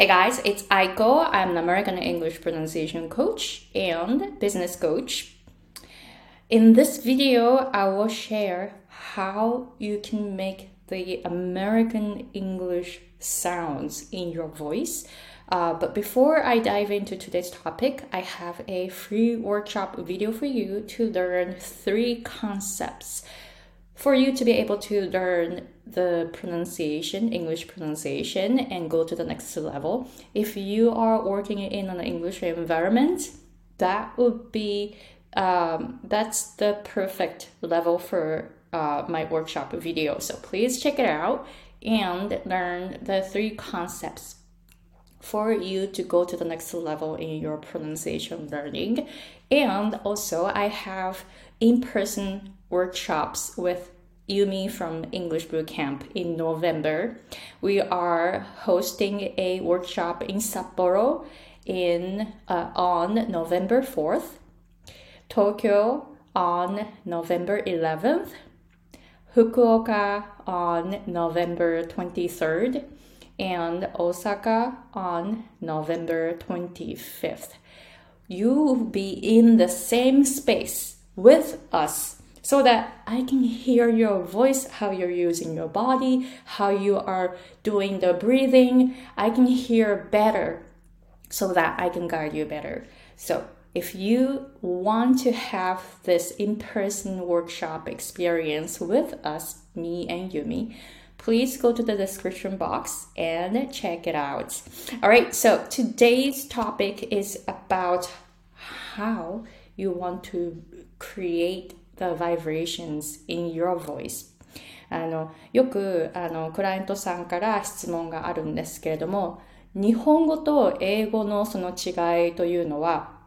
Hey guys, it's Aiko. I'm an American English pronunciation coach and business coach. In this video, I will share how you can make the American English sounds in your voice. Uh, but before I dive into today's topic, I have a free workshop video for you to learn three concepts for you to be able to learn the pronunciation, English pronunciation, and go to the next level. If you are working in an English environment, that would be um, that's the perfect level for uh, my workshop video. So please check it out and learn the three concepts for you to go to the next level in your pronunciation learning. And also, I have in person workshops with Yumi from English Bootcamp in November. We are hosting a workshop in Sapporo in uh, on November 4th, Tokyo on November 11th, Fukuoka on November 23rd, and Osaka on November 25th. You will be in the same space with us so that I can hear your voice, how you're using your body, how you are doing the breathing. I can hear better so that I can guide you better. So, if you want to have this in person workshop experience with us, me and Yumi, please go to the description box and check it out. All right, so today's topic is about how you want to create the vibrations in your voice. あのよくあのクライアントさんから質問があるんですけれども日本語と英語のその違いというのは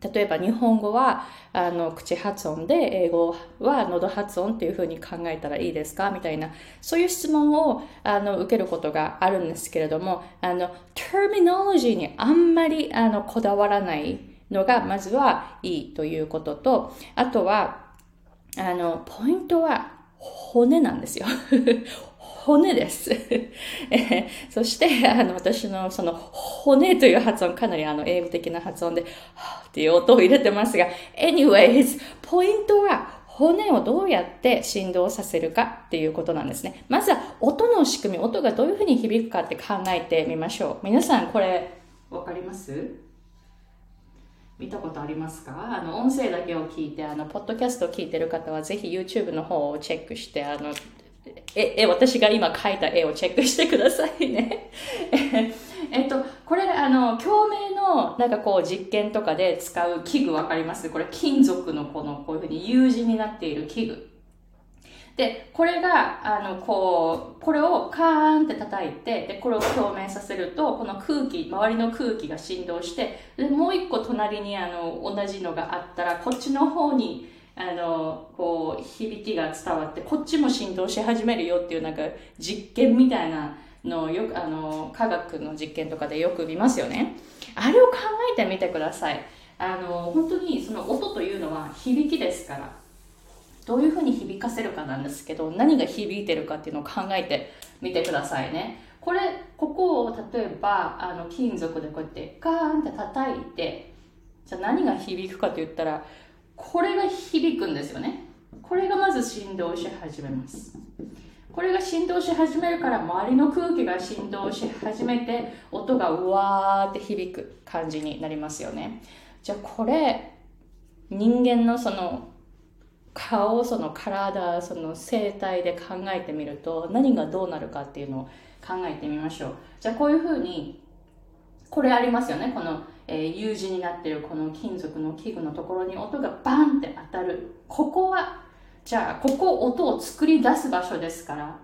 例えば日本語はあの口発音で英語は喉発音っていうふうに考えたらいいですか？みたいなそういう質問をあの受けることがあるんですけれどもあの terminology にあんまりあのこだわらないのがまずはいいということとあとはあの、ポイントは骨なんですよ。骨です。え そして、あの、私のその骨という発音、かなりあの、英語的な発音で、はっていう音を入れてますが、anyways、ポイントは骨をどうやって振動させるかっていうことなんですね。まずは音の仕組み、音がどういうふうに響くかって考えてみましょう。皆さんこれ、わかります？見たことありますか？あの音声だけを聞いてあのポッドキャストを聞いてる方はぜひ YouTube の方をチェックしてあのええ私が今描いた絵をチェックしてくださいね。えっとこれあの共鳴のなんかこう実験とかで使う器具わかります？これ金属のこのこういうふうに U 字になっている器具。で、これが、あの、こう、これをカーンって叩いて、で、これを共鳴させると、この空気、周りの空気が振動して、で、もう一個隣に、あの、同じのがあったら、こっちの方に、あの、こう、響きが伝わって、こっちも振動し始めるよっていう、なんか、実験みたいなのをよく、あの、科学の実験とかでよく見ますよね。あれを考えてみてください。あの、本当にその音というのは響きですから。どういうふうに響かせるかなんですけど何が響いてるかっていうのを考えてみてくださいね。これここを例えばあの金属でこうやってガーンって叩いてじゃあ何が響くかと言ったらこれが響くんですよね。これがまず振動し始めます。これが振動し始めるから周りの空気が振動し始めて音がうわーって響く感じになりますよね。じゃあこれ人間のその顔その体その生態で考えてみると何がどうなるかっていうのを考えてみましょう。じゃあこういうふうにこれありますよね。この、えー、U 字になってるこの金属の器具のところに音がバンって当たる。ここはじゃあここ音を作り出す場所ですから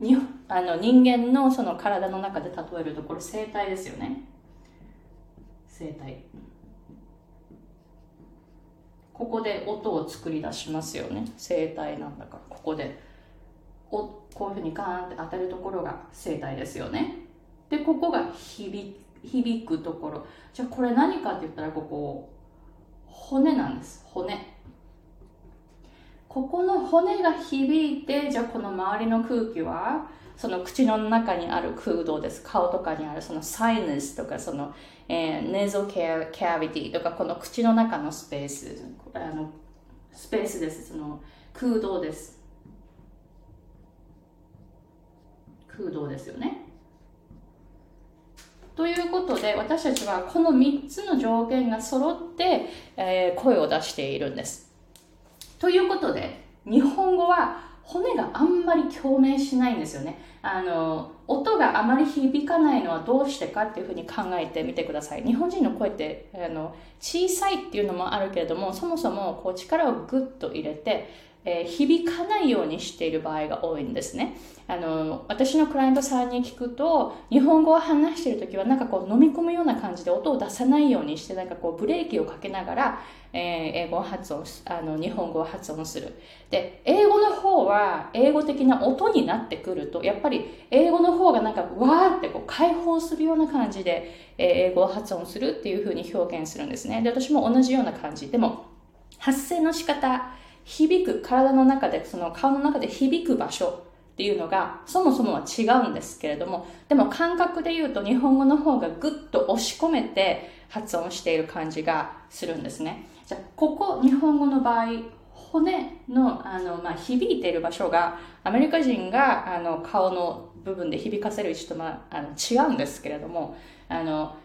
にあの人間のその体の中で例えるとこれ生体ですよね。生体ここで音を作り出しますよね。声帯なんだから。ここで。おこういうふうにガーンって当たるところが声帯ですよね。でここが響響くところ。じゃあこれ何かって言ったらここ骨なんです。骨。ここの骨が響いてじゃあこの周りの空気はその口の中にある空洞です。顔とかにあるそのサイネスとか、その、えー、ネゾケアキャビティとか、この口の中のスペース、あのスペースです。その空洞です。空洞ですよね。ということで、私たちはこの3つの条件が揃って、えー、声を出しているんです。ということで、日本語は骨があんまり共鳴しないんですよね。あの、音があまり響かないのはどうしてかっていうふうに考えてみてください。日本人の声ってあの小さいっていうのもあるけれども、そもそもこう力をグッと入れて、えー、響かないようにしている場合が多いんですね。あの、私のクライアントさんに聞くと、日本語を話しているときはなんかこう飲み込むような感じで音を出さないようにして、なんかこうブレーキをかけながら、えー、英語を発音あの、日本語を発音する。で、英語の方は英語的な音になってくると、やっぱり英語の方がなんかわーってこう解放するような感じで、えー、英語を発音するっていうふうに表現するんですね。で、私も同じような感じ。でも、発声の仕方、響く、体の中で、その顔の中で響く場所っていうのが、そもそもは違うんですけれども、でも感覚で言うと日本語の方がぐっと押し込めて発音している感じがするんですね。じゃあ、ここ、日本語の場合、骨の、あの、まあ、響いている場所が、アメリカ人が、あの、顔の部分で響かせる位置と、まあ、あの違うんですけれども、あの、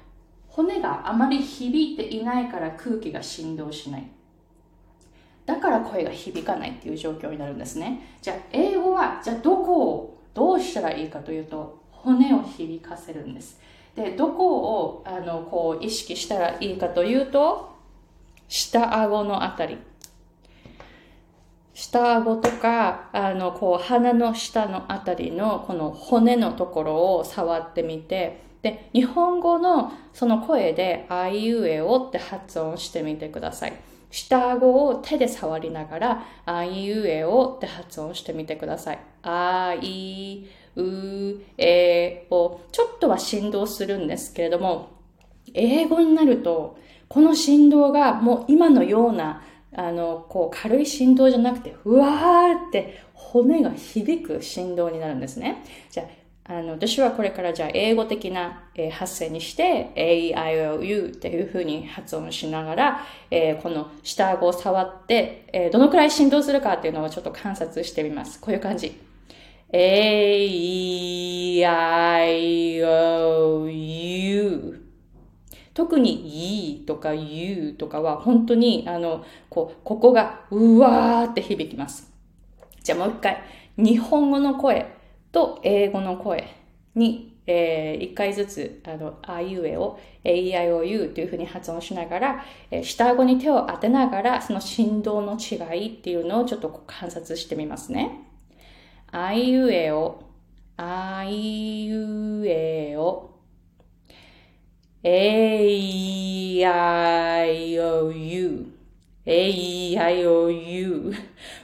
骨があまり響いていないから空気が振動しない。だから声が響かないっていう状況になるんですね。じゃあ、英語は、じゃあどこをどうしたらいいかというと、骨を響かせるんです。で、どこを、あの、こう、意識したらいいかというと、下顎のあたり。下顎とか、あの、こう、鼻の下のあたりの、この骨のところを触ってみて、で、日本語のその声で、あいうえおって発音してみてください。下顎を手で触りながら、あいうえおって発音してみてください。あいうえお。ちょっとは振動するんですけれども、英語になると、この振動がもう今のような、あの、こう軽い振動じゃなくて、うわーって骨が響く振動になるんですね。じゃあ、あの、私はこれからじゃあ英語的な、えー、発声にして、A, I, O, U っていう風に発音しながら、えー、この下顎を触って、えー、どのくらい振動するかっていうのをちょっと観察してみます。こういう感じ。A, E, I, O, U 特に E とか U とかは本当にあの、こう、ここがうわーって響きます。じゃあもう一回。日本語の声。と英語の声に、えー、一回ずつ、あの、あいうえを AEIOU というふうに発音しながら、えー、下顎に手を当てながら、その振動の違いっていうのをちょっと観察してみますね。あいうえを、あいうえを、AEIOU AEIOU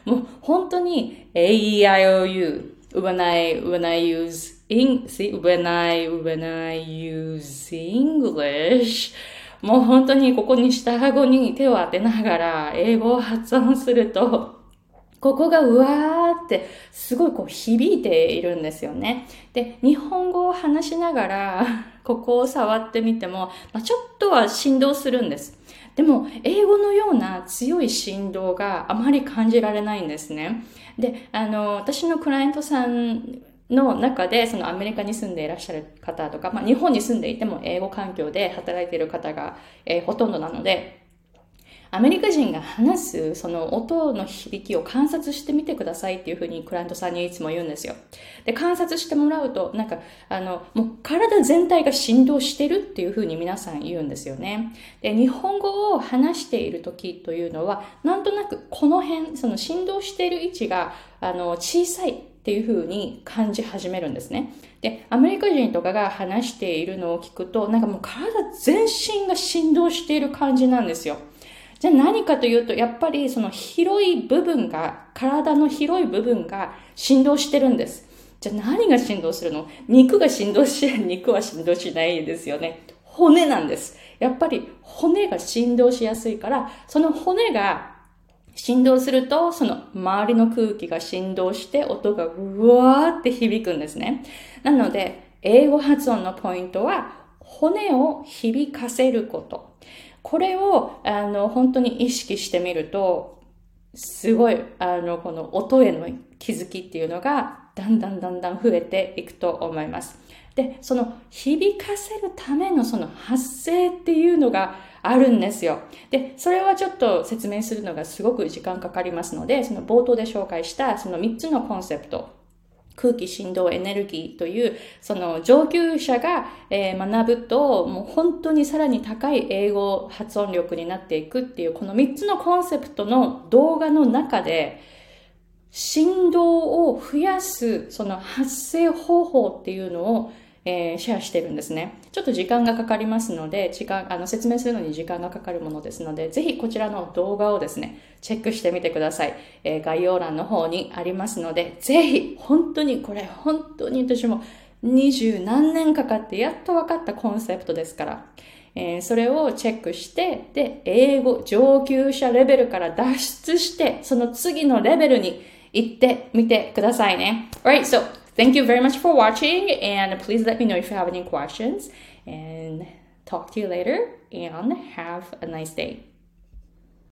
もう本当に AEIOU when I when I use in see when I when I use English もう本当にここに下顎に手を当てながら英語を発音すると、ここがうわーってすごいこう響いているんですよね。で、日本語を話しながらここを触ってみても、まあ、ちょっとは振動するんです。でも、英語のような強い振動があまり感じられないんですね。で、あの、私のクライアントさんの中で、そのアメリカに住んでいらっしゃる方とか、まあ、日本に住んでいても英語環境で働いている方が、えー、ほとんどなので、アメリカ人が話すその音の響きを観察してみてくださいっていうふうにクライアントさんにいつも言うんですよ。で、観察してもらうと、なんか、あの、もう体全体が振動してるっていうふうに皆さん言うんですよね。で、日本語を話している時というのは、なんとなくこの辺、その振動している位置が、あの、小さいっていう風に感じ始めるんですね。で、アメリカ人とかが話しているのを聞くと、なんかもう体全身が振動している感じなんですよ。じゃあ何かというと、やっぱりその広い部分が、体の広い部分が振動してるんです。じゃあ何が振動するの？肉が振動し、肉は振動しないですよね。骨なんです。やっぱり骨が振動しやすいから、その骨が振動すると、その周りの空気が振動して音がうわーって響くんですね。なので、英語発音のポイントは、骨を響かせること。これを、あの、本当に意識してみると、すごい、あの、この音への気づきっていうのが、だんだんだんだん増えていくと思います。で、その響かせるためのその発声っていうのがあるんですよ。で、それはちょっと説明するのがすごく時間かかりますので、その冒頭で紹介したその3つのコンセプト。空気、振動、エネルギーという、その上級者が、えー、学ぶと、もう本当にさらに高い英語発音力になっていくっていう、この3つのコンセプトの動画の中で、振動を増やす、その発生方法っていうのを、えー、シェアしてるんですね。ちょっと時間がかかりますので、時間、あの、説明するのに時間がかかるものですので、ぜひこちらの動画をですね、チェックしてみてください。えー、概要欄の方にありますので、ぜひ、本当に、これ本当に私も二十何年かかってやっと分かったコンセプトですから、えー、それをチェックして、で、英語上級者レベルから脱出して、その次のレベルに行ってみてくださいね。Alright, so Thank you very much for watching and please let me know if you have any questions and talk to you later and have a nice day.